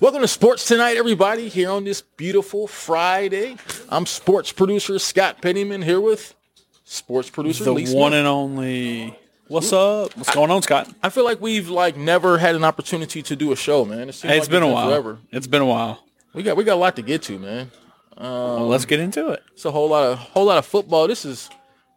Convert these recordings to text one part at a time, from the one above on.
Welcome to Sports Tonight, everybody, here on this beautiful Friday. I'm sports producer Scott Pennyman here with sports producer The Lee one Smith. and only. What's up? What's going on, Scott? I feel like we've like never had an opportunity to do a show, man. It Hey, it's like been a while. Forever. It's been a while. We got we got a lot to get to, man. Well, um, let's get into it. It's a whole lot of whole lot of football. This is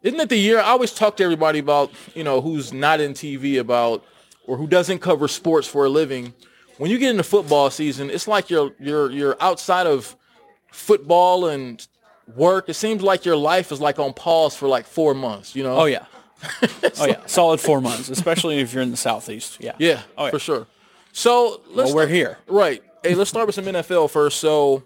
isn't it the year? I always talk to everybody about you know who's not in TV about or who doesn't cover sports for a living. When you get into football season, it's like you're you're you're outside of football and work. It seems like your life is like on pause for like four months. You know? Oh yeah. oh yeah. Solid four months, especially if you're in the southeast. Yeah. Yeah, Oh, yeah. for sure. So let's Well, we're here. Right. Hey, let's start with some NFL first. So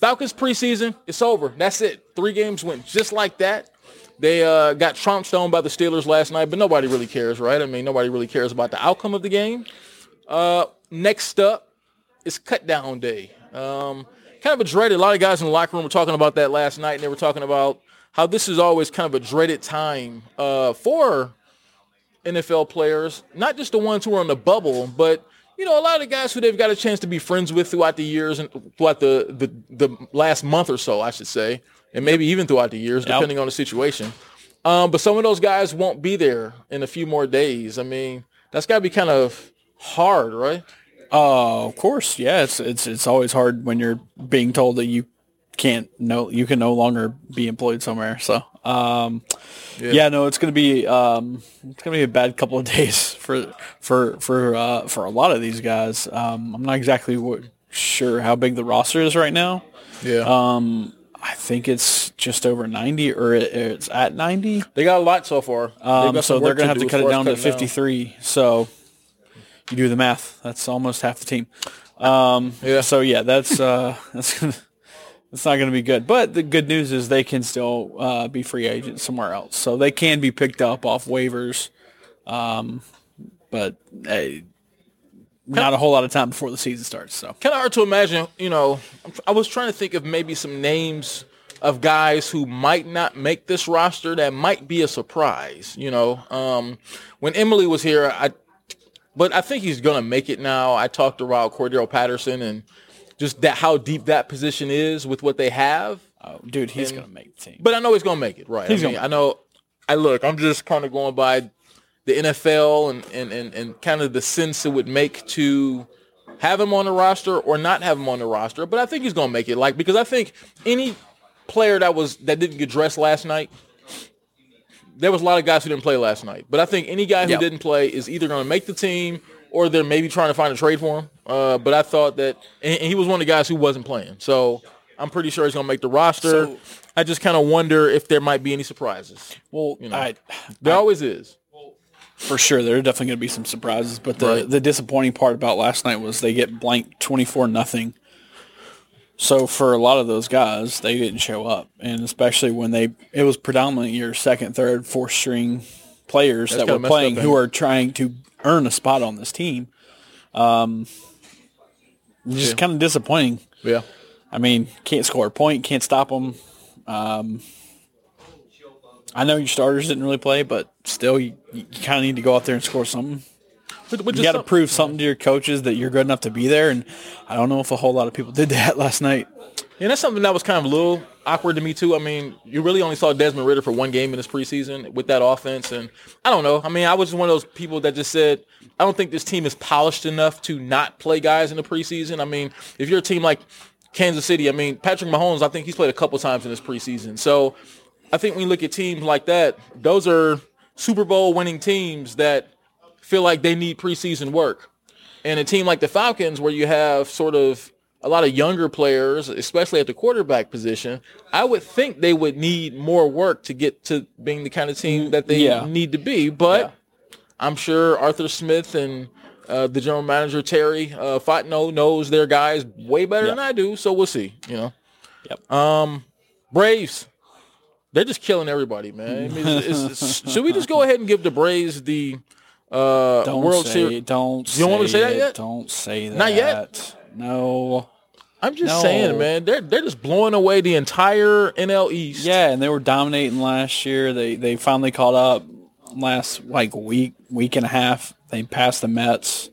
Falcons preseason, it's over. That's it. Three games went just like that. They uh, got trounced on by the Steelers last night, but nobody really cares, right? I mean, nobody really cares about the outcome of the game. Uh, next up is cut down day. Um, kind of a dreaded. A lot of guys in the locker room were talking about that last night, and they were talking about how this is always kind of a dreaded time uh, for NFL players, not just the ones who are on the bubble, but you know, a lot of the guys who they've got a chance to be friends with throughout the years and throughout the the, the last month or so, I should say, and maybe even throughout the years, Yep. depending on the situation. Um, but some of those guys won't be there in a few more days. I mean, that's got to be kind of hard, right? Uh, of course. Yeah. It's it's it's always hard when you're being told that you can't no you can no longer be employed somewhere. So um, yeah. no, it's gonna be um, it's gonna be a bad couple of days for for for uh, for a lot of these guys. Um, I'm not exactly what, sure how big the roster is right now. Yeah. Um, I think it's just over 90 or it, it's at 90. they got a lot so far. Um, so they're going to have to cut it down to cutting 53. So you do the math. That's almost half the team. Um, Yeah. So yeah, that's uh, that's gonna, that's not going to be good. But the good news is they can still uh, be free agents somewhere else. So they can be picked up off waivers. Um, but hey, not a whole lot of time before the season starts. So kind of hard to imagine. You know, I was trying to think of maybe some names of guys who might not make this roster that might be a surprise. You know, um, when Emily was here, I, but I think he's gonna make it now. I talked to about Cordarrelle Patterson and just that how deep that position is with what they have. oh, dude, he's going to make the team. But I know he's gonna make it, right? He's I, mean, gonna- I know. I look. I'm just kind of going by the NFL and, and, and, and kind of the sense it would make to have him on the roster or not have him on the roster. But I think he's gonna make it. Like because I think any player that was that didn't get dressed last night, there was a lot of guys who didn't play last night. But I think any guy who Yep. didn't play is either gonna make the team or they're maybe trying to find a trade for him. Uh, but I thought that and, he was one of the guys who wasn't playing. So I'm pretty sure he's gonna make the roster. So- I just kind of wonder if there might be any surprises. well, you know. I, There always is. For sure, there are definitely going to be some surprises. But the, Right. the disappointing part about last night was they get blank twenty four nothing. So for a lot of those guys, they didn't show up, and especially when they it was predominantly your second, third, fourth string players that were playing who are trying to earn a spot on this team. Um, just Yeah. kind of disappointing. Yeah. I mean, can't score a point, can't stop them. Um, I know your starters didn't really play, but still, you, you kind of need to go out there and score something. You got to prove something to your coaches that you're good enough to be there, and I don't know if a whole lot of people did that last night. And that's something that was kind of a little awkward to me too. I mean, you really only saw Desmond Ridder for one game in this preseason with that offense, and I don't know. I mean, I was just one of those people that just said, I don't think this team is polished enough to not play guys in the preseason. I mean, if you're a team like Kansas City, I mean, Patrick Mahomes, I think he's played a couple times in this preseason. So I think when you look at teams like that, those are Super Bowl winning teams that feel like they need preseason work. And a team like the Falcons, where you have sort of a lot of younger players, especially at the quarterback position, I would think they would need more work to get to being the kind of team that they Yeah. need to be. But Yeah. I'm sure Arthur Smith and uh, the general manager Terry uh, Fontenot knows their guys way better than I do. So we'll see. You know, Yep. um, Braves. They're just killing everybody, man. I mean, it's- it's- should we just go ahead and give the Braves the uh, Don't World say Series? Don't. You don't want me to say that yet? Don't say that. Not yet? No. I'm just No. saying, man. They're they're just blowing away the entire NL East. Yeah, and they were dominating last year. They they finally caught up last like week week and a half. They passed the Mets.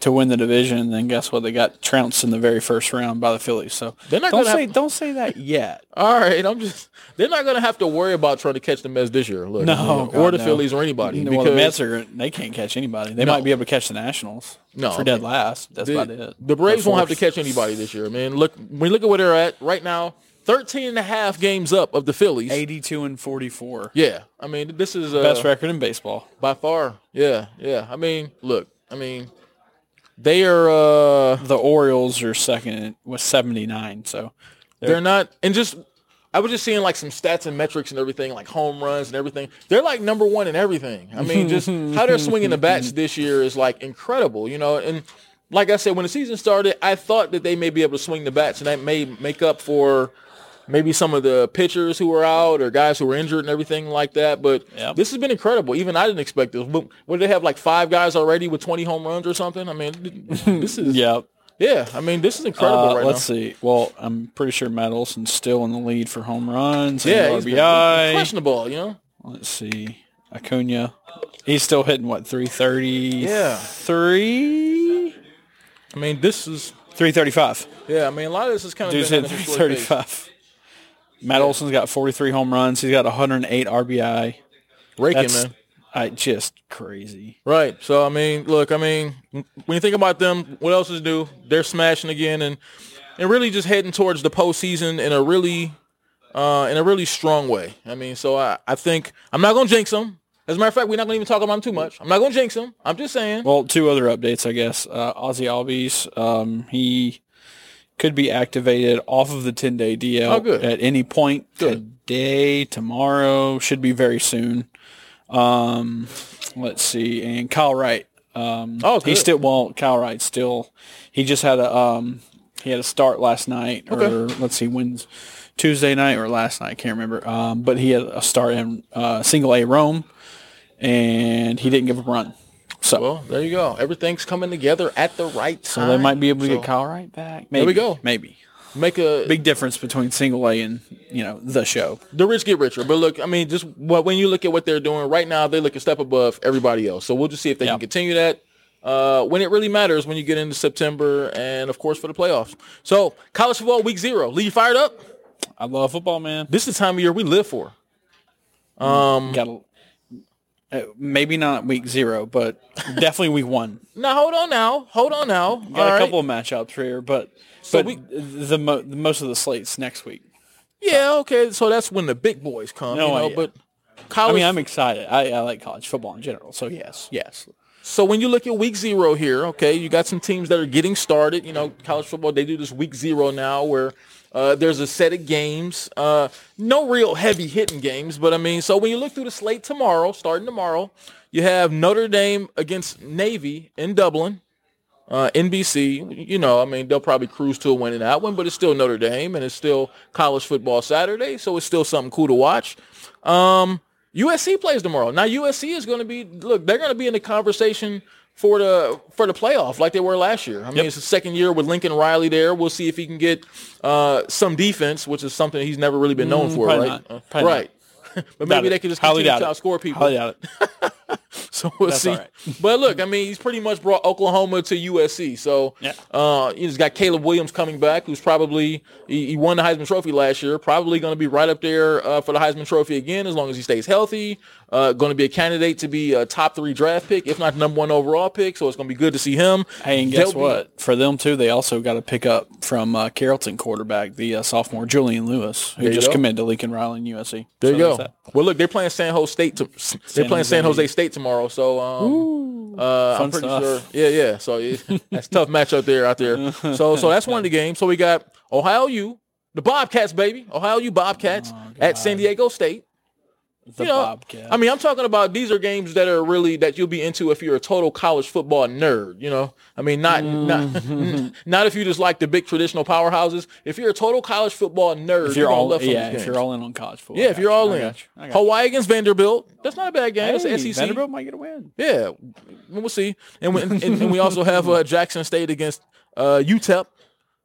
To win the division, and then guess what? They got trounced in the very first round by the Phillies. So They're not don't gonna say have- don't say that yet. All right, I'm just. They're not going to have to worry about trying to catch the Mets this year. Look, No, you know, God, or the no. Phillies or anybody. well, the Mets are they can't catch anybody. They No. might be able to catch the Nationals. No, for dead last. That's the, about it. the Braves won't have to catch anybody this year. Man, look when you look at where they're at right now. 13 and a half games up of the Phillies. eighty-two and forty-four. Yeah, I mean this is uh, Best record in baseball. by far. Yeah, yeah. I mean, look, I mean, they are. uh The Orioles are second with seventy-nine. So They're not, and just I was just seeing like some stats and metrics and everything, like home runs and everything. They're like number one in everything. I mean, just how they're swinging the bats this year is like incredible, you know. And like I said, when the season started, I thought that they may be able to swing the bats, and that may make up for maybe some of the pitchers who were out or guys who were injured and everything like that. But Yep. this has been incredible. Even I didn't expect this. What what did they have like five guys already with 20 home runs or something? I mean, this is yeah. yeah. I mean, this is incredible Uh, right let's now. see. Well, I'm pretty sure Matt Olson's still in the lead for home runs and Yeah, he's been- RBI. ball, you know. Let's see. Acuna. He's still hitting what 330? Yeah. Three. I mean, this is 335. yeah. I mean, a lot of this is kind of Dude's hitting at a 335. Matt Olson's got 43 home runs. He's got 108 RBI. raking, That's man. I, just crazy. Right. So I mean, look, I mean, when you think about them, what else is new? They're smashing again, and and really just heading towards the postseason in a really uh, in a really strong way. I mean, so I I think I'm not gonna jinx them. As a matter of fact, we're not gonna even talk about them too much. I'm not gonna jinx them. I'm just saying. Well, two other updates, I guess. Uh, Ozzie Albies, um, he could be activated off of the 10-day DL Oh, at any point Good. today, tomorrow, should be very soon. Um, let's see, and Kyle Wright. Um, Oh, he good. still well, Kyle Wright still. He just had a um, he had a start last night, or Okay. let's see, when's Tuesday night or last night? I can't remember. Um, but he had a start in uh, single A Rome, and he didn't give a run. So well, there you go. Everything's coming together at the right time. so they might be able to So get Kyle Wright back. Maybe. we go. Maybe. make a Big difference between single A and you know the show. the rich get richer. But look, I mean, just what when you look at what they're doing right now, they look a step above everybody else. So we'll just see if they Yeah. can continue that uh, when it really matters when you get into September and of course for the playoffs. So college football week zero, Lee, you fired up? I love football, man. This is the time of year we live for. Um, Got a, uh, maybe not week zero, but definitely week one. now hold on now, hold on now. Got All a right. couple of matchups here, but So but we- the, mo- the most of the slates next week. Yeah, okay. So that's when the big boys come. No you know, but I mean, I'm excited. I, I like college football in general, so yes, yes. So when you look at week zero here, okay, you got some teams that are getting started. You know, college football, they do this week zero now where uh, there's a set of games. Uh, no real heavy hitting games, but I mean, so when you look through the slate tomorrow, starting tomorrow, you have Notre Dame against Navy in Dublin. Uh, NBC, you know, I mean, they'll probably cruise to a win in that one, but it's still Notre Dame and it's still college football Saturday, so it's still something cool to watch. Um, USC plays tomorrow. Now USC is going to be look, they're going to be in the conversation for the for the playoff like they were last year. I mean, it's the second year with Lincoln Riley there. We'll see if he can get uh, some defense, which is something he's never really been known for, Mm, probably right? Uh, right. but maybe they could just continue to outscore people. Highly doubt it. So we'll That's see. right. But look, I mean, he's pretty much brought Oklahoma to USC. So Yeah. uh, he's got Caleb Williams coming back, who's probably he, he won the Heisman Trophy last year. Probably going to be right up there uh, for the Heisman Trophy again, as long as he stays healthy. Uh, going to be a candidate to be a top three draft pick, if not number one overall pick. So it's going to be good to see him. Hey, and guess They'll be- what? For them too, they also got to pick up from uh, Carrollton quarterback, the uh, sophomore Julian Lewis, who just go. committed to Lincoln Riley in USC. There So you go. Well, look, they're playing San Jose State. To, they're playing San Jose. State tomorrow. So um, uh, I'm pretty stuff. sure. Yeah, yeah. So yeah, that's a tough matchup there out there. So so that's one of the games. So we got Ohio U, the Bobcats, baby. Ohio U Bobcats at San Diego State. The You know, Bobcats. I mean, I'm talking about these are games that are really that you'll be into if you're a total college football nerd. You know, I mean, not Mm-hmm. not not if you just like the big traditional powerhouses. If you're a total college football nerd, if you're gonna all love some yeah, if you're all in on college football. yeah, if you're all. I in. you. I got you. Hawaii against Vanderbilt. That's not a bad game. That's Hey, the SEC. Vanderbilt might get a win. Yeah, we'll see. And we, and, and we also have uh, Jackson State against uh, UTEP.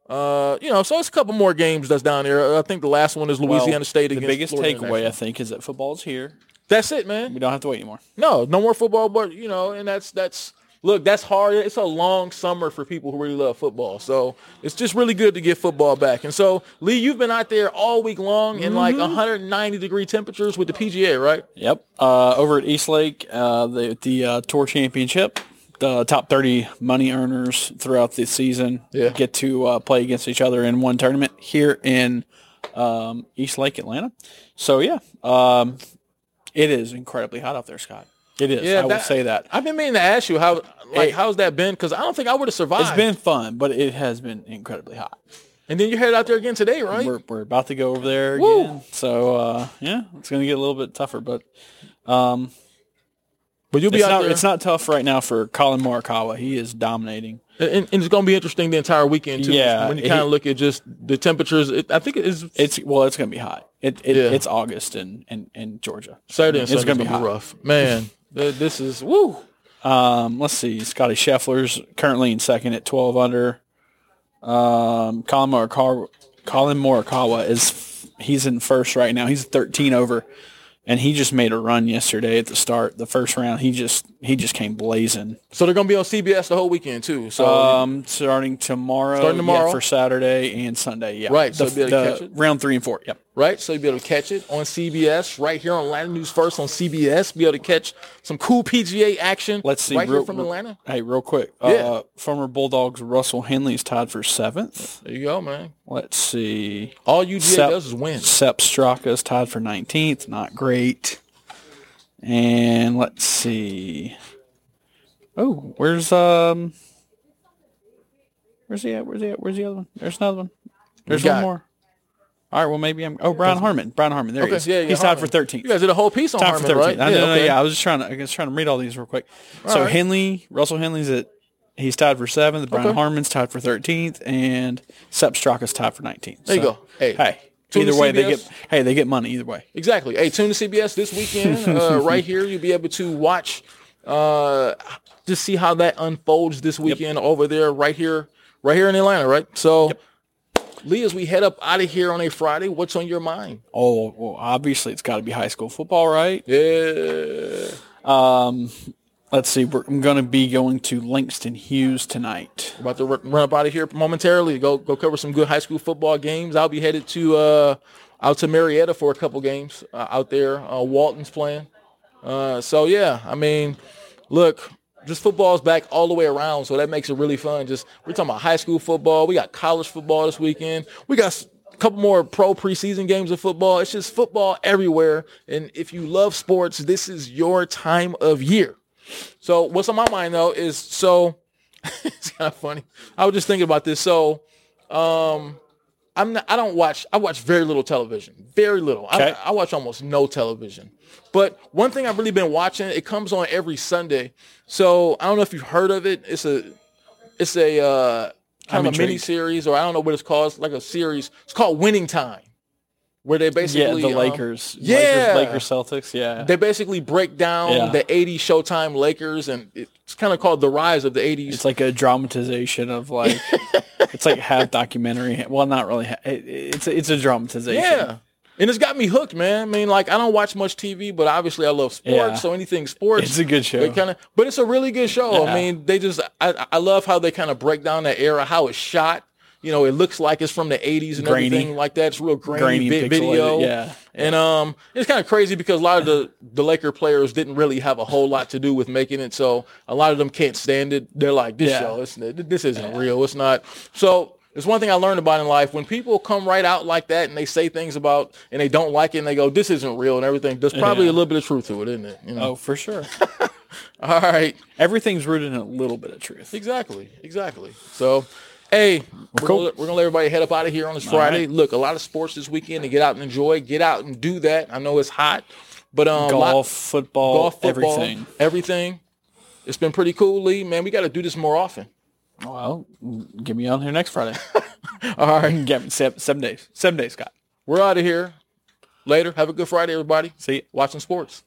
Uh, you know, so it's a couple more games that's down there. I think the last one is Louisiana Well, State The biggest Florida takeaway, I think, is that football's here. That's it, man. We don't have to wait anymore. No, no more football, but you know, and that's that's look, that's hard. It's a long summer for people who really love football. So it's just really good to get football back. And so, Lee, you've been out there all week long in like 190 degree temperatures with the PGA, right? Yep. Uh, over at East Lake, uh, the the uh, Tour Championship, the top 30 money earners throughout the season Yeah. get to uh, play against each other in one tournament here in um, East Lake, Atlanta. So yeah, um, it is incredibly hot out there, Scott. It is. Yeah, I will say that. I've been meaning to ask you how, like, Hey. how's that been? Because I don't think I would have survived. It's been fun, but it has been incredibly hot. and then you're headed out there again today, right? We're, we're about to go over there Woo. again. So uh, yeah, it's going to get a little bit tougher, but but you'll be it's out not, there. it's not tough right now for Collin Morikawa. He is dominating. and, and it's going to be interesting the entire weekend too. Yeah, when you kind of look at just the temperatures, it, I think it is It's well, it's going to be hot. It, it Yeah. it's August in, in, in Georgia. Saturday and it's gonna be be rough, man. this is woo. Um, let's see. Scottie Scheffler's currently in second at 12 under. Um, Collin Morikawa, Collin Morikawa is he's in first right now. He's 13 over, and he just made a run yesterday at the start, the first round. He just he just came blazing. So they're going to be on CBS the whole weekend too. So Um, starting tomorrow, Starting tomorrow? yeah, for Saturday and Sunday. Yeah, Right, The, you'll be able to the round three and four. Yep. Right? So you'll be able to catch it on CBS right here on Atlanta News First on CBS. Be able to catch some cool PGA action. Let's see. right real, here from Atlanta. Hey, real quick. Yeah. Uh, former Bulldogs Russell Henley is tied for seventh. There you go, man. Let's see. All UGA Sep- does is win. Sepp Straka is tied for 19th. Not great. And let's see. Oh, where's um, where's he at? Where's he at? Where's the other one? There's another one. There's one more. All right. Well, maybe I'm. Oh, Brian Harman. Brian Harman. There he is. yeah, yeah, He's tied Harman. for 13th. You guys did a whole piece on Tied for Harman, 13th. right? I, no, no, okay. yeah, I was just trying to. I was trying to read all these real quick. so right. Henley, Russell Henley's at. He's tied for seventh. Brian Okay. Harman's tied for 13th, and Sepp Straka's tied for 19th. There you go. Hey, hey. tune Either way, they get. Hey, they get money either way. Exactly. Hey, tune to CBS this weekend. Uh, right here, you'll be able to watch, uh, just see how that unfolds this weekend over there, right here, right here in Atlanta, right? So, Lee, as we head up out of here on a Friday, what's on your mind? Oh, well, obviously it's got to be high school football, right? Yeah. Um, let's see. We're, I'm going to be going to Langston Hughes tonight. About to run up out of here momentarily. Go go cover some good high school football games. I'll be headed to uh, out to Marietta for a couple games uh, out there. Uh, Walton's playing. Uh, so yeah, I mean, look, just football's back all the way around, so that makes it really fun. Just we're talking about high school football. We got college football this weekend. We got a couple more pro preseason games of football. It's just football everywhere. And if you love sports, this is your time of year. So what's on my mind though is so it's kind of funny. I was just thinking about this. So, um, I'm not, I don't watch. I watch very little television. Very little. Okay. I, I watch almost no television. But one thing I've really been watching. It comes on every Sunday. So I don't know if you've heard of it. It's a it's a uh, kind I'm of a mini series, or I don't know what it's called. It's like a series. It's called Winning Time, where they basically Yeah, the um, Lakers. yeah. Lakers, Lakers Celtics. Yeah. they basically break down Yeah. the 80s Showtime Lakers, and it's kind of called the rise of the 80s. It's like a dramatization of like it's like half documentary. Well, not really. It, it's a, it's a dramatization. Yeah. And it's got me hooked, man. I mean, like I don't watch much TV, but obviously I love sports. Yeah. So anything sports, It's a good show. Kind of, but it's a really good show. I mean, they just, I, I love how they kind of break down that era, how it's shot. You know, it looks like it's from the '80s and Grainy. everything like that. It's real grainy, Grainy, vi- video. yeah. And um, it's kind of crazy because a lot of the the Laker players didn't really have a whole lot to do with making it. So a lot of them can't stand it. They're like, this Yeah. show, it's, this isn't real. It's not. So it's one thing I learned about in life. When people come right out like that and they say things about and they don't like it and they go, this isn't real and everything, there's probably Yeah. a little bit of truth to it, isn't it? You know? Oh, for sure. All right. Everything's rooted in a little bit of truth. Exactly. Exactly. So, hey, we're, cool. gonna, we're gonna let everybody head up out of here on this Friday. right. Look, a lot of sports this weekend to get out and enjoy. Get out and do that. I know it's hot, but um, lot- Golf, football, golf, football, everything. everything. It's been pretty cool, Lee. Man, we got to do this more often. Well, get me on here next Friday. All right, get me seven, seven days. Seven days, Scott. we're out of here. Later. Have a good Friday, everybody. See you. Watching sports.